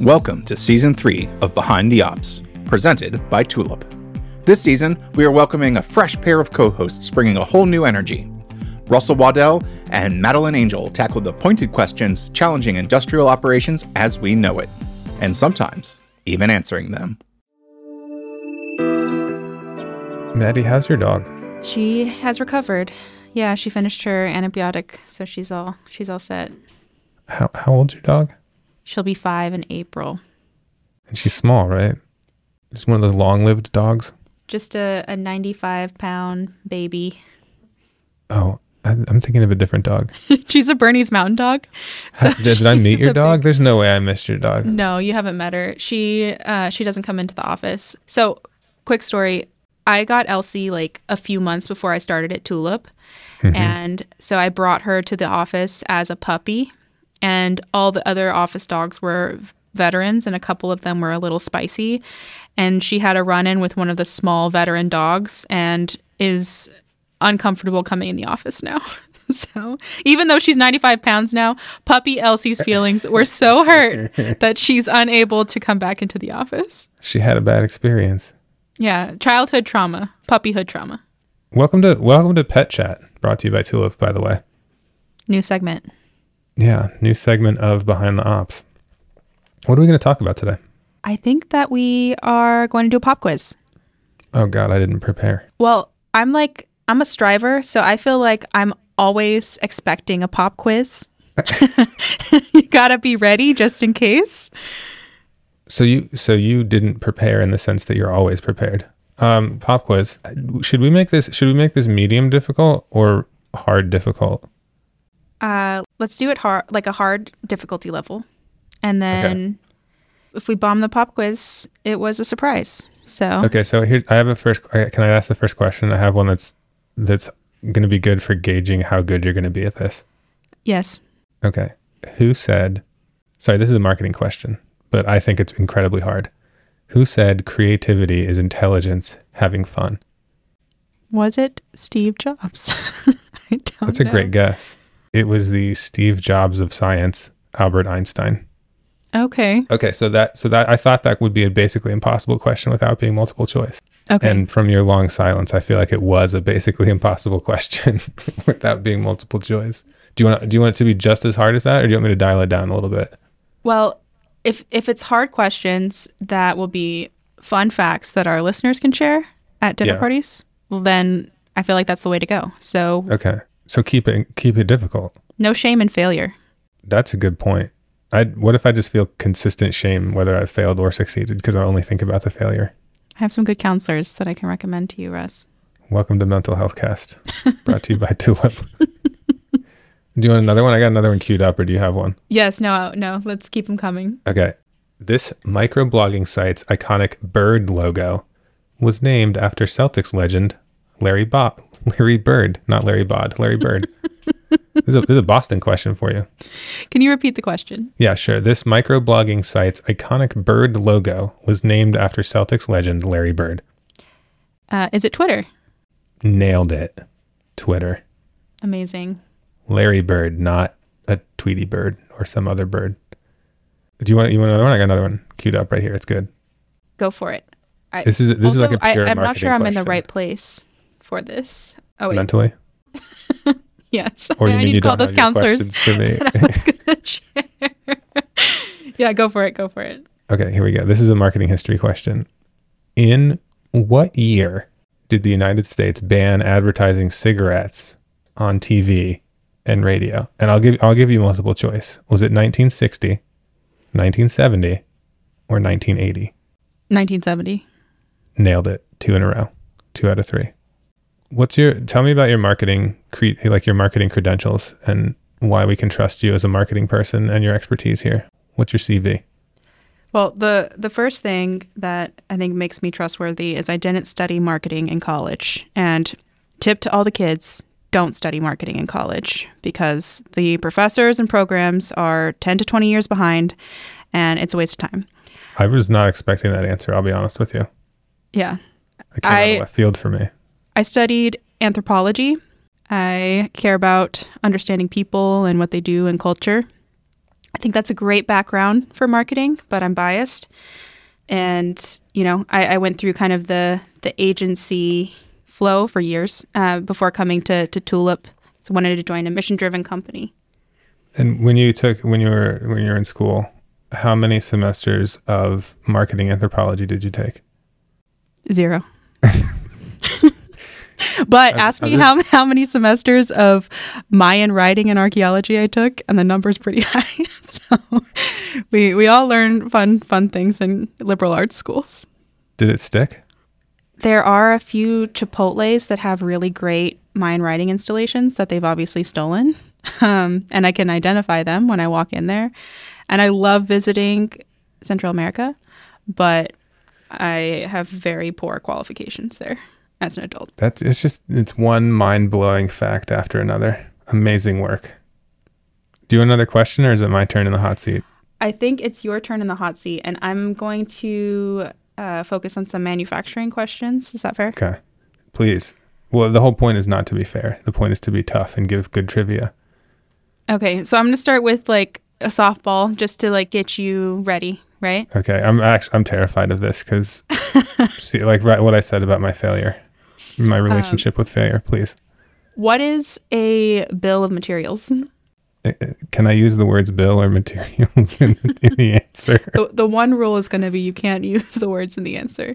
Welcome to Season 3 of Behind the Ops, presented by Tulip. This season, we are welcoming a fresh pair of co hosts bringing a whole new energy. Russell Waddell and Madeline Angel tackle the pointed questions challenging industrial operations as we know it, and sometimes even answering them. Madi, how's your dog? She has recovered. Yeah, she finished her antibiotic, so she's all she's all set. How how old's your dog? She'll be five in April. And she's small, right? Just one of those long-lived dogs. Just a, a 95 pound baby. Oh, I, I'm thinking of a different dog. she's a Bernese Mountain Dog. Ha- did, did I meet your dog? big- There's no way I missed your dog. No, you haven't met her. She uh, she doesn't come into the office. So, quick story. I got Elsie like a few months before I started at Tulip. And so I brought her to the office as a puppy. And all the other office dogs were veterans, and a couple of them were a little spicy. And she had a run in with one of the small veteran dogs and is uncomfortable coming in the office now. So even though she's 95 pounds now, puppy Elsie's feelings were so hurt that she's unable to come back into the office. She had a bad experience. Yeah, childhood trauma, puppyhood trauma. Welcome to welcome to Pet Chat, brought to you by Tulip, by the way. New segment. Yeah, new segment of Behind the Ops. What are we going to talk about today? I think that we are going to do a pop quiz. Oh God, I didn't prepare. Well, I'm like, I'm a striver, so I feel like I'm always expecting a pop quiz. you gotta be ready just in case. So you so you didn't prepare in the sense that you're always prepared. Um, pop quiz. Should we make this? Should we make this medium difficult or hard difficult? Uh, let's do it hard, like a hard difficulty level, and then if we bomb the pop quiz, it was a surprise. So Okay, so here I have a first. Can I ask the first question? I have one that's that's going to be good for gauging how good you're going to be at this. yes, Okay, who said? Sorry, this is a marketing question, but I think it's incredibly hard. Who said creativity is intelligence having fun? was it Steve Jobs? I don't. That's a know. great guess. It was the Steve Jobs of science, Albert Einstein. Okay. Okay, so that so that I thought that would be a basically impossible question without being multiple choice. Okay. And from your long silence, I feel like it was a basically impossible question without being multiple choice. Do you want do you want it to be just as hard as that, or do you want me to dial it down a little bit? Well, if if it's hard questions that will be fun facts that our listeners can share at dinner Yeah. parties, well, then I feel like that's the way to go. So Okay, so keep it keep it difficult. no shame in failure. That's a good point. I what if I just feel consistent shame whether I failed or succeeded because I only think about the failure. I have some good counselors that I can recommend to you, Russ. Welcome to Mental Health Cast, brought to you by Tulip. do you want another one? I got another one queued up, or do you have one? Yes, no, no, let's keep them coming. Okay. This microblogging site's iconic bird logo was named after Celtics legend Larry Bo- Larry Bird, not Larry Bod, Larry Bird. this, is a, this is a Boston question for you. Can you repeat the question? Yeah, sure. This microblogging site's iconic bird logo was named after Celtics legend Larry Bird. Uh, is it Twitter? Nailed it. Twitter. Amazing. Larry Bird, not a Tweety bird or some other bird. Do you want you want another one? I got another one queued up right here. It's good. Go for it. I, This is this is like a I, pure I'm not sure I'm in the right place for this. Oh wait, mentally. yes. Or you I mean need you to call those counselors. for me? I was gonna share. yeah, go for it. Go for it. okay, here we go. This is a marketing history question. In what year did the United States ban advertising cigarettes on TV and radio? And I'll give I'll give you multiple choice. Was it 1960, 1970, or 1980? 1970. Nailed it. Two in a row. Two out of three. What's your tell me about your marketing cre- like your marketing credentials and why we can trust you as a marketing person and your expertise here. What's your CV? Well, the the first thing that I think makes me trustworthy is I didn't study marketing in college. And tip to all the kids, don't study marketing in college because the professors and programs are 10 to 20 years behind and it's a waste of time. I was not expecting that answer. I'll be honest with you. Yeah. It came out I- of left field for me. I studied anthropology. I care about understanding people and what they do and culture. I think that's a great background for marketing, but I'm biased. And you know, I, I went through kind of the the agency flow for years uh, before coming to to Tulip. So I wanted to join a mission driven company. And when you took when you were when you were in school, how many semesters of marketing anthropology did you take? Zero. but I'm- ask me just- how how many semesters of Mayan writing and archaeology I took, and the number's pretty high. so we we all learn fun fun things in liberal arts schools. Did it stick? There are a few Chipotles that have really great Mayan writing installations that they've obviously stolen, um, and I can identify them when I walk in there. And I love visiting Central America, but I have very poor qualifications there as an adult. That's it's just it's one mind blowing fact after another. Amazing work. Do you another question or is it my turn in the hot seat? I think it's your turn in the hot seat, and I'm going to uh, focus on some manufacturing questions. Is that fair? Okay. Please. Well, the whole point is not to be fair. The point is to be tough and give good trivia. Okay, so I'm going to start with like a softball just to like get you ready, right? Okay. I'm actually I'm terrified of this because see like right what I said about my failure. My relationship with failure, please. What is a bill of materials? Uh, uh, Can I use the words bill or materials in, in the answer? the, the one rule is going to be you can't use the words in the answer.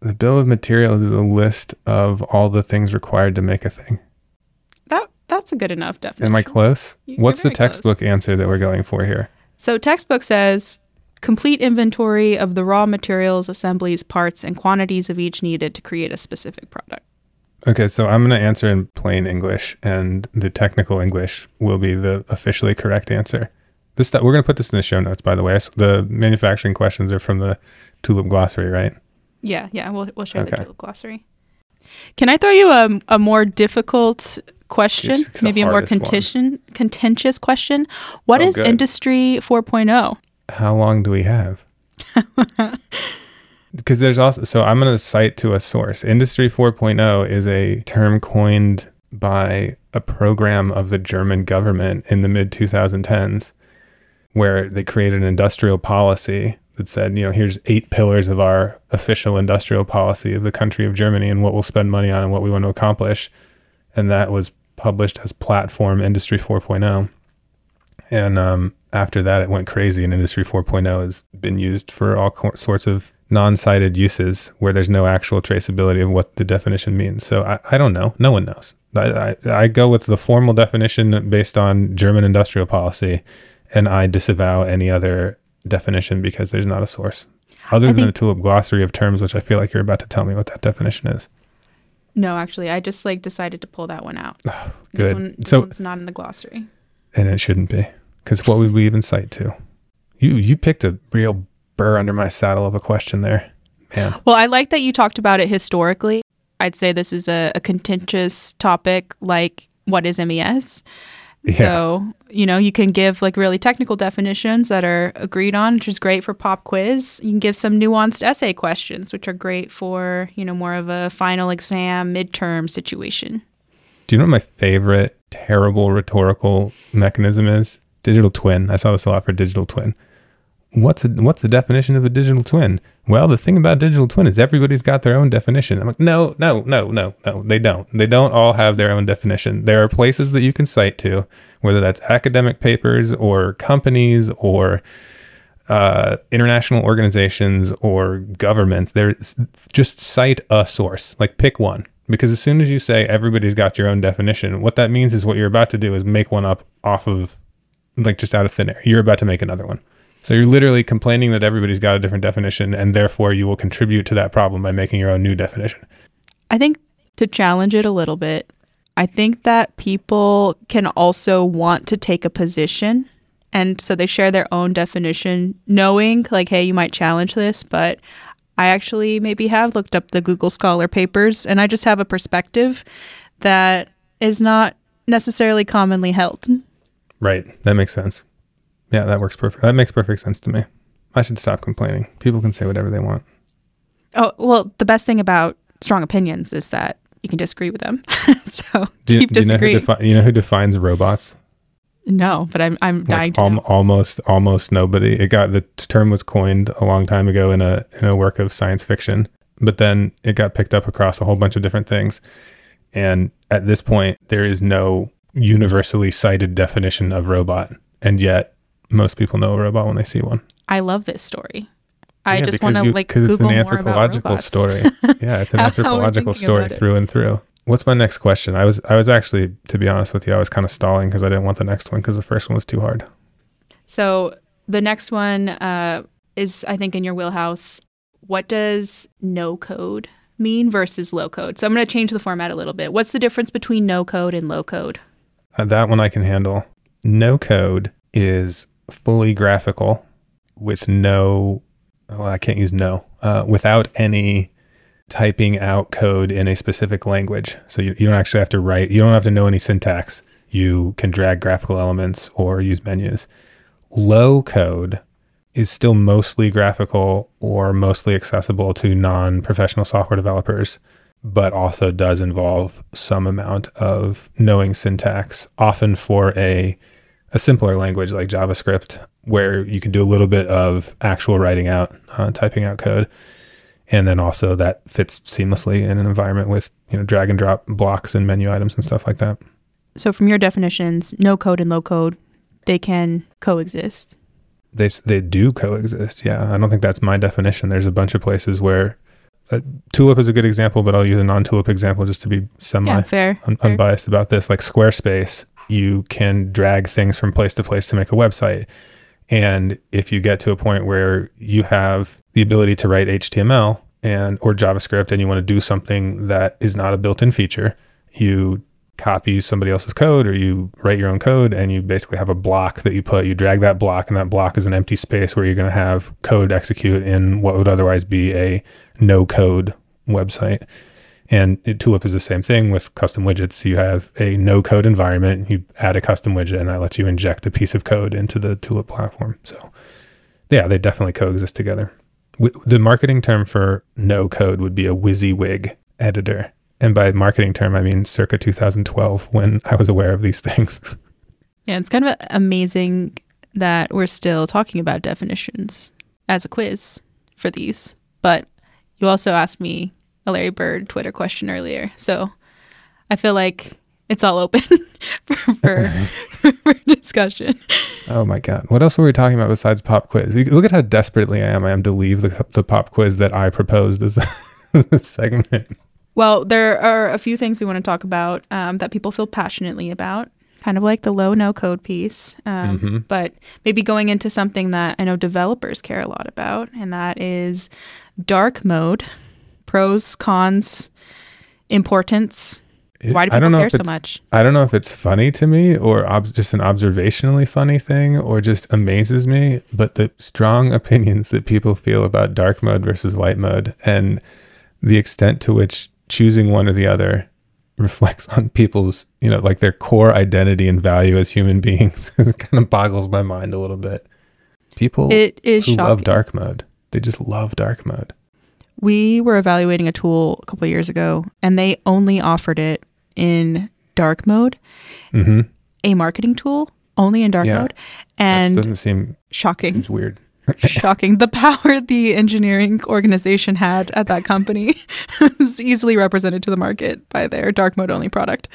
The bill of materials is a list of all the things required to make a thing. That that's a good enough definition. Am I close? You're What's the very close. textbook answer that we're going for here? So textbook says complete inventory of the raw materials, assemblies, parts, and quantities of each needed to create a specific product. Okay, so I'm going to answer in plain English, and the technical English will be the officially correct answer. This stuff, we're going to put this in the show notes, by the way. I s- The manufacturing questions are from the Tulip Glossary, right? Yeah, yeah, we'll we'll share Okay. the Tulip glossary. Can I throw you a a more difficult question? It's the Maybe a more hardest one. contentious question. What Oh, is good. Industry oh? 4.0? How long do we have? Because there's also, so I'm going to cite to a source. Industry 4.0 is a term coined by a program of the German government in the mid 2010s, where they created an industrial policy that said, you know, here's eight pillars of our official industrial policy of the country of Germany and what we'll spend money on and what we want to accomplish. And that was published as Platform Industry 4.0. And um, after that, it went crazy, and Industry 4.0 has been used for all sorts of non cited uses where there's no actual traceability of what the definition means. So I, I don't know. No one knows. I, I, I go with the formal definition based on German industrial policy, and I disavow any other definition because there's not a source. Other I than the Tulip glossary of terms, which I feel like you're about to tell me what that definition is. No, actually, I just like decided to pull that one out. This Good. one, this So- it's not in the glossary. and it shouldn't be because what would we even cite to you you picked a real burr under my saddle of a question there man Well, I like that you talked about it historically. I'd say this is a, a contentious topic like what is MES? Yeah. So, you know, you can give like really technical definitions that are agreed on, which is great for pop quiz. You can give some nuanced essay questions, which are great for, you know, more of a final exam, midterm situation. do you know what my favorite terrible rhetorical mechanism is digital twin. I saw this a lot for digital twin. What's a, what's the definition of a digital twin? Well the thing about digital twin is everybody's got their own definition. I'm like no no no no no they don't. They don't all have their own definition. There are places that you can cite to whether that's academic papers or companies or uh, international organizations or governments, there just cite a source, like pick one. Because as soon as you say everybody's got your own definition, what that means is what you're about to do is make one up off of, like just out of thin air. You're about to make another one. So you're literally complaining that everybody's got a different definition, and therefore you will contribute to that problem by making your own new definition. I think to challenge it a little bit, I think that people can also want to take a position. And so they share their own definition, knowing like, hey, you might challenge this, but I actually maybe have looked up the Google Scholar papers and I just have a perspective that is not necessarily commonly held. Right. That makes sense. Yeah, that works perfect. That makes perfect sense to me. I should stop complaining. People can say whatever they want. Oh, well, the best thing about strong opinions is that you can disagree with them. so Do you, keep do you know who defi- you know who defines robots? No, but I'm I'm dying like to al- almost almost nobody. It got the term was coined a long time ago in a in a work of science fiction, but then it got picked up across a whole bunch of different things. And at this point, there is no universally cited definition of robot, and yet most people know a robot when they see one. I love this story. I Yeah, just want to like 'cause Google it's an anthropological story. Yeah, it's an How- how are we anthropological story through and through. What's my next question? I was I was actually to be honest with you, I was kind of stalling because I didn't want the next one because the first one was too hard. So the next one uh, is, I think, in your wheelhouse. What does no code mean versus low code? So I'm going to change the format a little bit. What's the difference between no code and low code? Uh, that one I can handle. No code is fully graphical with no, well, I can't use no, uh, without any typing out code in a specific language. So you, you don't actually have to write, you don't have to know any syntax. You can drag graphical elements or use menus. Low code is still mostly graphical or mostly accessible to non professional software developers but also does involve some amount of knowing syntax, often for a a simpler language like JavaScript, where you can do a little bit of actual writing out, uh, typing out code, and then also that fits seamlessly in an environment with you know drag and drop blocks and menu items and stuff like that. So from your definitions, no code and low code, they can coexist. They s- they do coexist. Yeah, I don't think that's my definition. There's a bunch of places where uh, Tulip is a good example, but I'll use a non-Tulip example just to be semi yeah, fair. un- fair. unbiased about this. Like Squarespace, you can drag things from place to place to make a website. And if you get to a point where you have the ability to write HTML and or JavaScript and you want to do something that is not a built-in feature, you copy somebody else's code or you write your own code and you basically have a block that you put you drag that block and that block is an empty space where you're going to have code execute in what would otherwise be a no code website and Tulip is the same thing with custom widgets. You have a no code environment, you add a custom widget, and that lets you inject a piece of code into the Tulip platform. So, yeah, they definitely coexist together. The marketing term for no code would be a WYSIWYG editor. And by marketing term, I mean circa 2012 when I was aware of these things. Yeah, it's kind of amazing that we're still talking about definitions as a quiz for these. But you also asked me a Larry Bird Twitter question earlier. So I feel like it's all open for, for, for discussion. oh my God. What else were we talking about besides pop quiz? Look at how desperately I am. I am to leave the, the pop quiz that I proposed as a segment. Well, there are a few things we want to talk about um, that people feel passionately about, kind of like the low no code piece, um, Mhm. but maybe going into something that I know developers care a lot about, and that is dark mode, pros, cons, importance. It- Why do people care so much? I don't know if it's funny to me or ob- just an observationally funny thing or just amazes me, but the strong opinions that people feel about dark mode versus light mode and the extent to which choosing one or the other reflects on people's, you know, like their core identity and value as human beings it kind of boggles my mind a little bit. People It is who shocking. love dark mode, they just love dark mode. We were evaluating a tool a couple of years ago, and they only offered it in dark mode, hmm a marketing tool only in dark Yeah. mode, That and doesn't seem shocking. seems weird. Shocking. The power the engineering organization had at that company was easily represented to the market by their dark mode only product.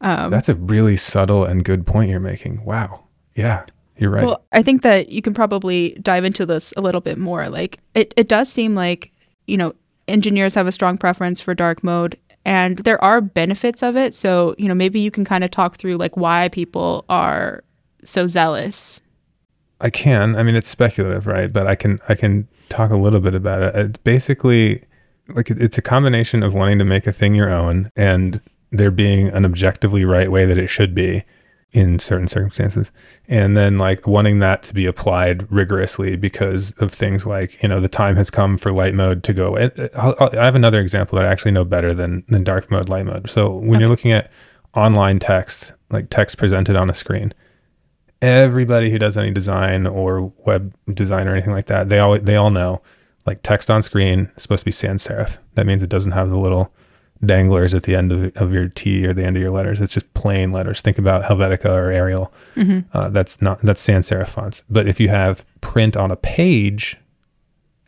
Um, That's a really subtle and good point you're making. Wow. Yeah, you're right. Well, I think that you can probably dive into this a little bit more. Like it, it does seem like, you know, engineers have a strong preference for dark mode and there are benefits of it. So, you know, maybe you can kind of talk through like why people are so zealous. I can. I mean, it's speculative, right? But I can I can talk a little bit about it. It's basically like it's a combination of wanting to make a thing your own and there being an objectively right way that it should be in certain circumstances, and then like wanting that to be applied rigorously because of things like you know the time has come for light mode to go. away. Uh, I have another example that I actually know better than than dark mode, light mode. So when you're looking at online text, like text presented on a screen, everybody who does any design or web design or anything like that, they all they all know like text on screen is supposed to be sans serif. That means it doesn't have the little danglers at the end of, of your T or the end of your letters. It's just plain letters. Think about Helvetica or Arial. Uh, that's not that's sans serif fonts. But if you have print on a page,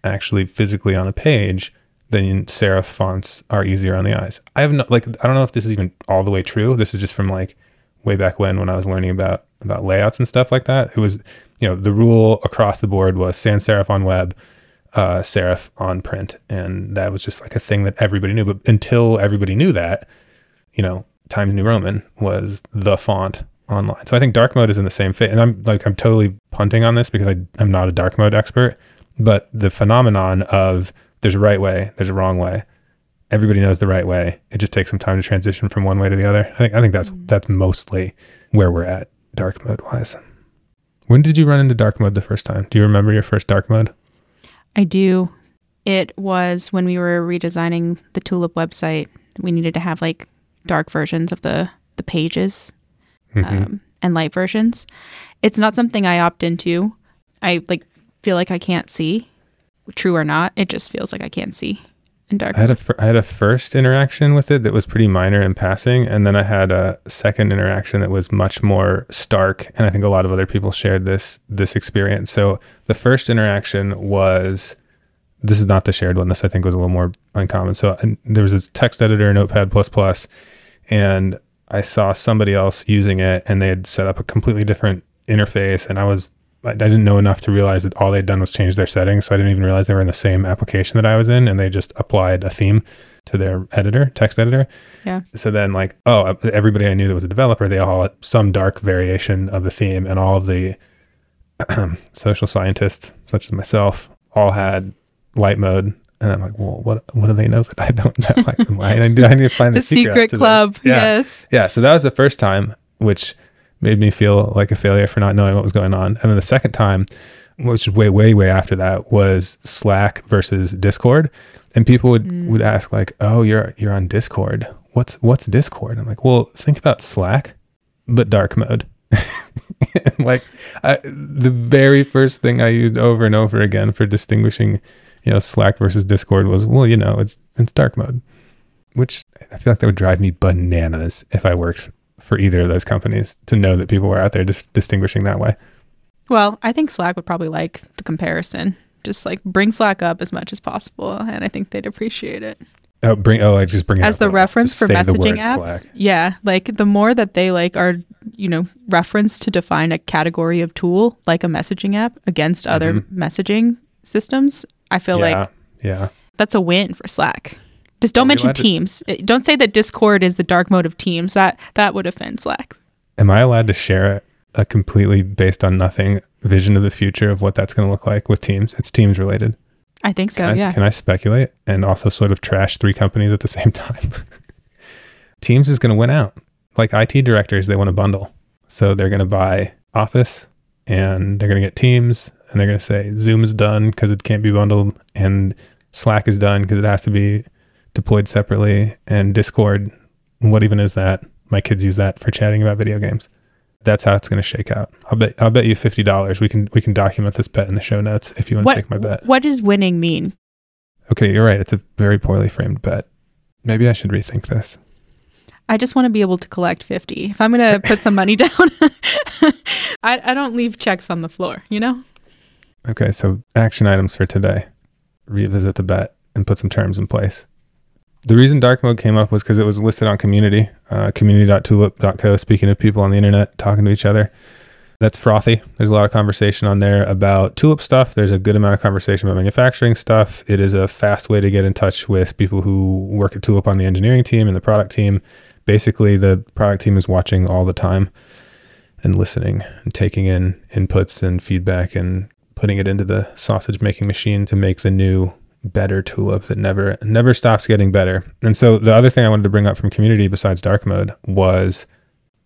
actually physically on a page, then serif fonts are easier on the eyes. I have no like I don't know if this is even all the way true. This is just from like way back when when I was learning about about layouts and stuff like that. It was you know the rule across the board was sans serif on web, uh, serif on print, and that was just like a thing that everybody knew. But until everybody knew that, you know, Times New Roman was the font online. So I think dark mode is in the same fit. And I'm like I'm totally punting on this because I I'm not a dark mode expert, but the phenomenon of there's a right way, there's a wrong way. Everybody knows the right way. It just takes some time to transition from one way to the other. I think I think that's that's mostly where we're at dark mode wise. When did you run into dark mode the first time? Do you remember your first dark mode? I do. It was when we were redesigning the Tulip website. We needed to have like dark versions of the the pages um, and light versions. It's not something I opt into. I like feel like I can't see, true or not. It just feels like I can't see in dark. I had a I had a first interaction with it that was pretty minor in passing, and then I had a second interaction that was much more stark. And I think a lot of other people shared this this experience. So the first interaction was this is not the shared one. This I think was a little more uncommon. So and there was this text editor, Notepad plus plus, and I saw somebody else using it, and they had set up a completely different interface, and I was I didn't know enough to realize that all they'd done was change their settings. So I didn't even realize they were in the same application that I was in, and they just applied a theme to their editor, text editor. Yeah. So then, like, oh, uh, everybody I knew that was a developer, they all had some dark variation of the theme, and all of the social scientists, such as myself, all had light mode. And I'm like, well, what what do they know that I don't know? Like, why I need, I need to find the, the secret this. club. Yeah. Yes. Yeah, so that was the first time, which made me feel like a failure for not knowing what was going on. And then the second time, which was way, way, way after that, was Slack versus Discord. And people would, mm. would ask, like, oh, you're you're on Discord. What's what's Discord? I'm like, well, think about Slack, but dark mode. Like I, the very first thing I used over and over again for distinguishing, you know, Slack versus Discord was, well, you know, it's it's dark mode, which I feel like that would drive me bananas if I worked for either of those companies to know that people were out there just distinguishing that way. Well, I think Slack would probably like the comparison. Just like bring Slack up as much as possible, and I think they'd appreciate it. Oh, bring oh, I just bring it as the reference Just for messaging apps. Slack. Yeah, like the more that they like are, you know, referenced to define a category of tool like a messaging app against other messaging systems, I feel Mm-hmm. yeah, like yeah. that's a win for Slack. Just don't mention to- Teams. Uh, Don't say that Discord is the dark mode of Teams. That that would offend Slack. Am I allowed to share a completely based on nothing vision of the future of what that's going to look like with Teams? It's Teams related. I think so. Can, I, yeah. can I speculate and also sort of trash three companies at the same time? Teams is going to win out. Like IT directors, they want to bundle. So they're going to buy Office and they're going to get Teams and they're going to say Zoom is done because it can't be bundled and Slack is done because it has to be deployed separately and Discord, what even is that? My kids use that for chatting about video games. That's how it's going to shake out. I'll bet I'll bet you fifty dollars. We can we can document this bet in the show notes if you want what to take my bet. what does winning mean? Okay, you're right. It's a very poorly framed bet. Maybe I should rethink this. I just want to be able to collect 50. If I'm going to put some money down, I, I don't leave checks on the floor, you know? Okay, so action items for today. Revisit the bet and put some terms in place. The reason dark mode came up was because it was listed on community, uh, community.tulip.co. Speaking of people on the internet talking to each other, that's frothy. There's a lot of conversation on there about tulip stuff. There's a good amount of conversation about manufacturing stuff. It is a fast way to get in touch with people who work at Tulip on the engineering team and the product team. Basically, the product team is watching all the time and listening and taking in inputs and feedback and putting it into the sausage making machine to make the new better tulip that never never stops getting better. And so the other thing I wanted to bring up from community besides dark mode was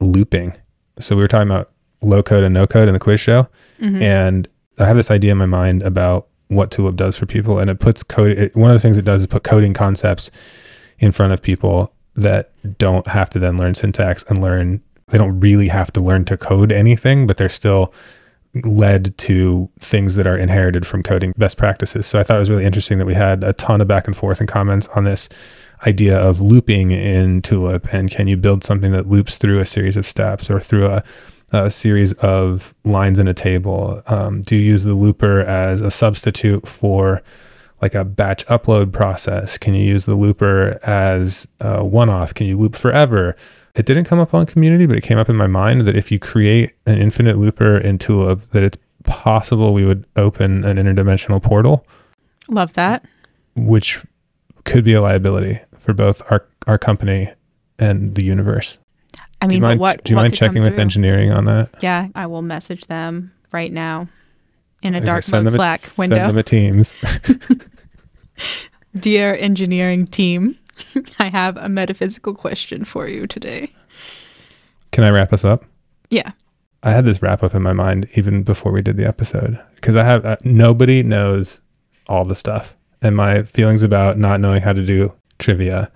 looping. So we were talking about low code and no code in the quiz show mm-hmm. and I have this idea in my mind about what tulip does for people and it puts code it, one of the things it does is put coding concepts in front of people that don't have to then learn syntax and learn they don't really have to learn to code anything but they're still led to things that are inherited from coding best practices so i thought it was really interesting that we had a ton of back and forth and comments on this idea of looping in Tulip, and can you build something that loops through a series of steps or through a, a series of lines in a table? Um, do you use the looper as a substitute for like a batch upload process? Can you use the looper as a one off? Can you loop forever? It didn't come up on community, but it came up in my mind that if you create an infinite looper in Tulip, that it's possible we would open an interdimensional portal, Love that. which could be a liability for both our our company and the universe. I Do mean, you mind, what? do you mind checking with engineering on that? Yeah, I will message them right now in a Okay, dark mode them a- Slack Send window. them a Teams. Dear engineering team, I have a metaphysical question for you today. Can I wrap us up? Yeah. I had this wrap up in my mind even before we did the episode because I have uh, nobody knows all the stuff and my feelings about not knowing how to do trivia.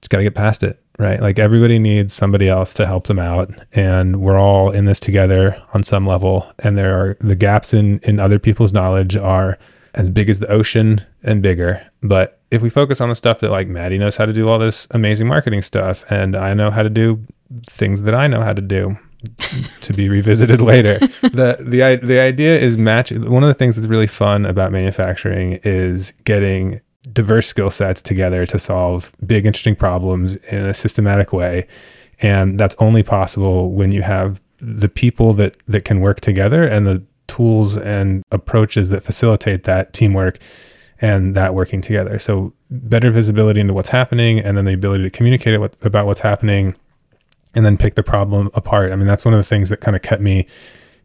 Just got to get past it, right? Like everybody needs somebody else to help them out, and we're all in this together on some level. And there are the gaps in in other people's knowledge are as big as the ocean and bigger. But if we focus on the stuff that like Madi knows how to do all this amazing marketing stuff, and I know how to do things that I know how to do, to be revisited later. the the the idea is match. One of the things that's really fun about manufacturing is getting diverse skill sets together to solve big interesting problems in a systematic way, and that's only possible when you have the people that that can work together and the tools and approaches that facilitate that teamwork and that working together. So better visibility into what's happening, and then the ability to communicate what, about what's happening and then pick the problem apart. I mean, that's one of the things that kind of kept me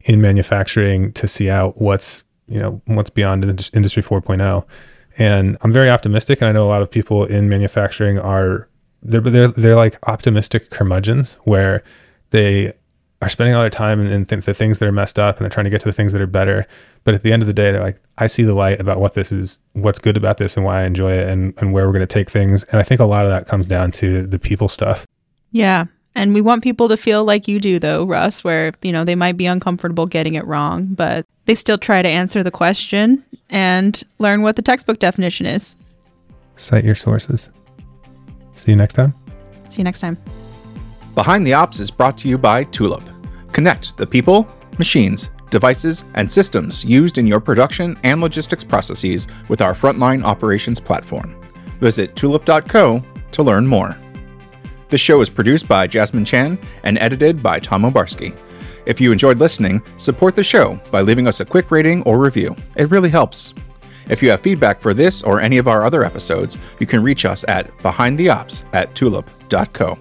in manufacturing to see out what's, you know, what's beyond industry 4.0. And I'm very optimistic. And I know a lot of people in manufacturing are, they're, they're, they're like optimistic curmudgeons where they are spending all their time in, in th- the things that are messed up and they're trying to get to the things that are better. But at the end of the day, they're like, I see the light about what this is, what's good about this and why I enjoy it and, and where we're going to take things. And I think a lot of that comes down to the people stuff. Yeah. And we want people to feel like you do, though, Russ, where, you know, they might be uncomfortable getting it wrong, but they still try to answer the question and learn what the textbook definition is. Cite your sources. See you next time. See you next time. Behind the Ops is brought to you by Tulip. Connect the people, machines, devices, and systems used in your production and logistics processes with our frontline operations platform. Visit tulip.co to learn more. This show is produced by Jasmine Chan and edited by Tom Obarski. If you enjoyed listening, support the show by leaving us a quick rating or review. It really helps. If you have feedback for this or any of our other episodes, you can reach us at behindtheops at tulip.co.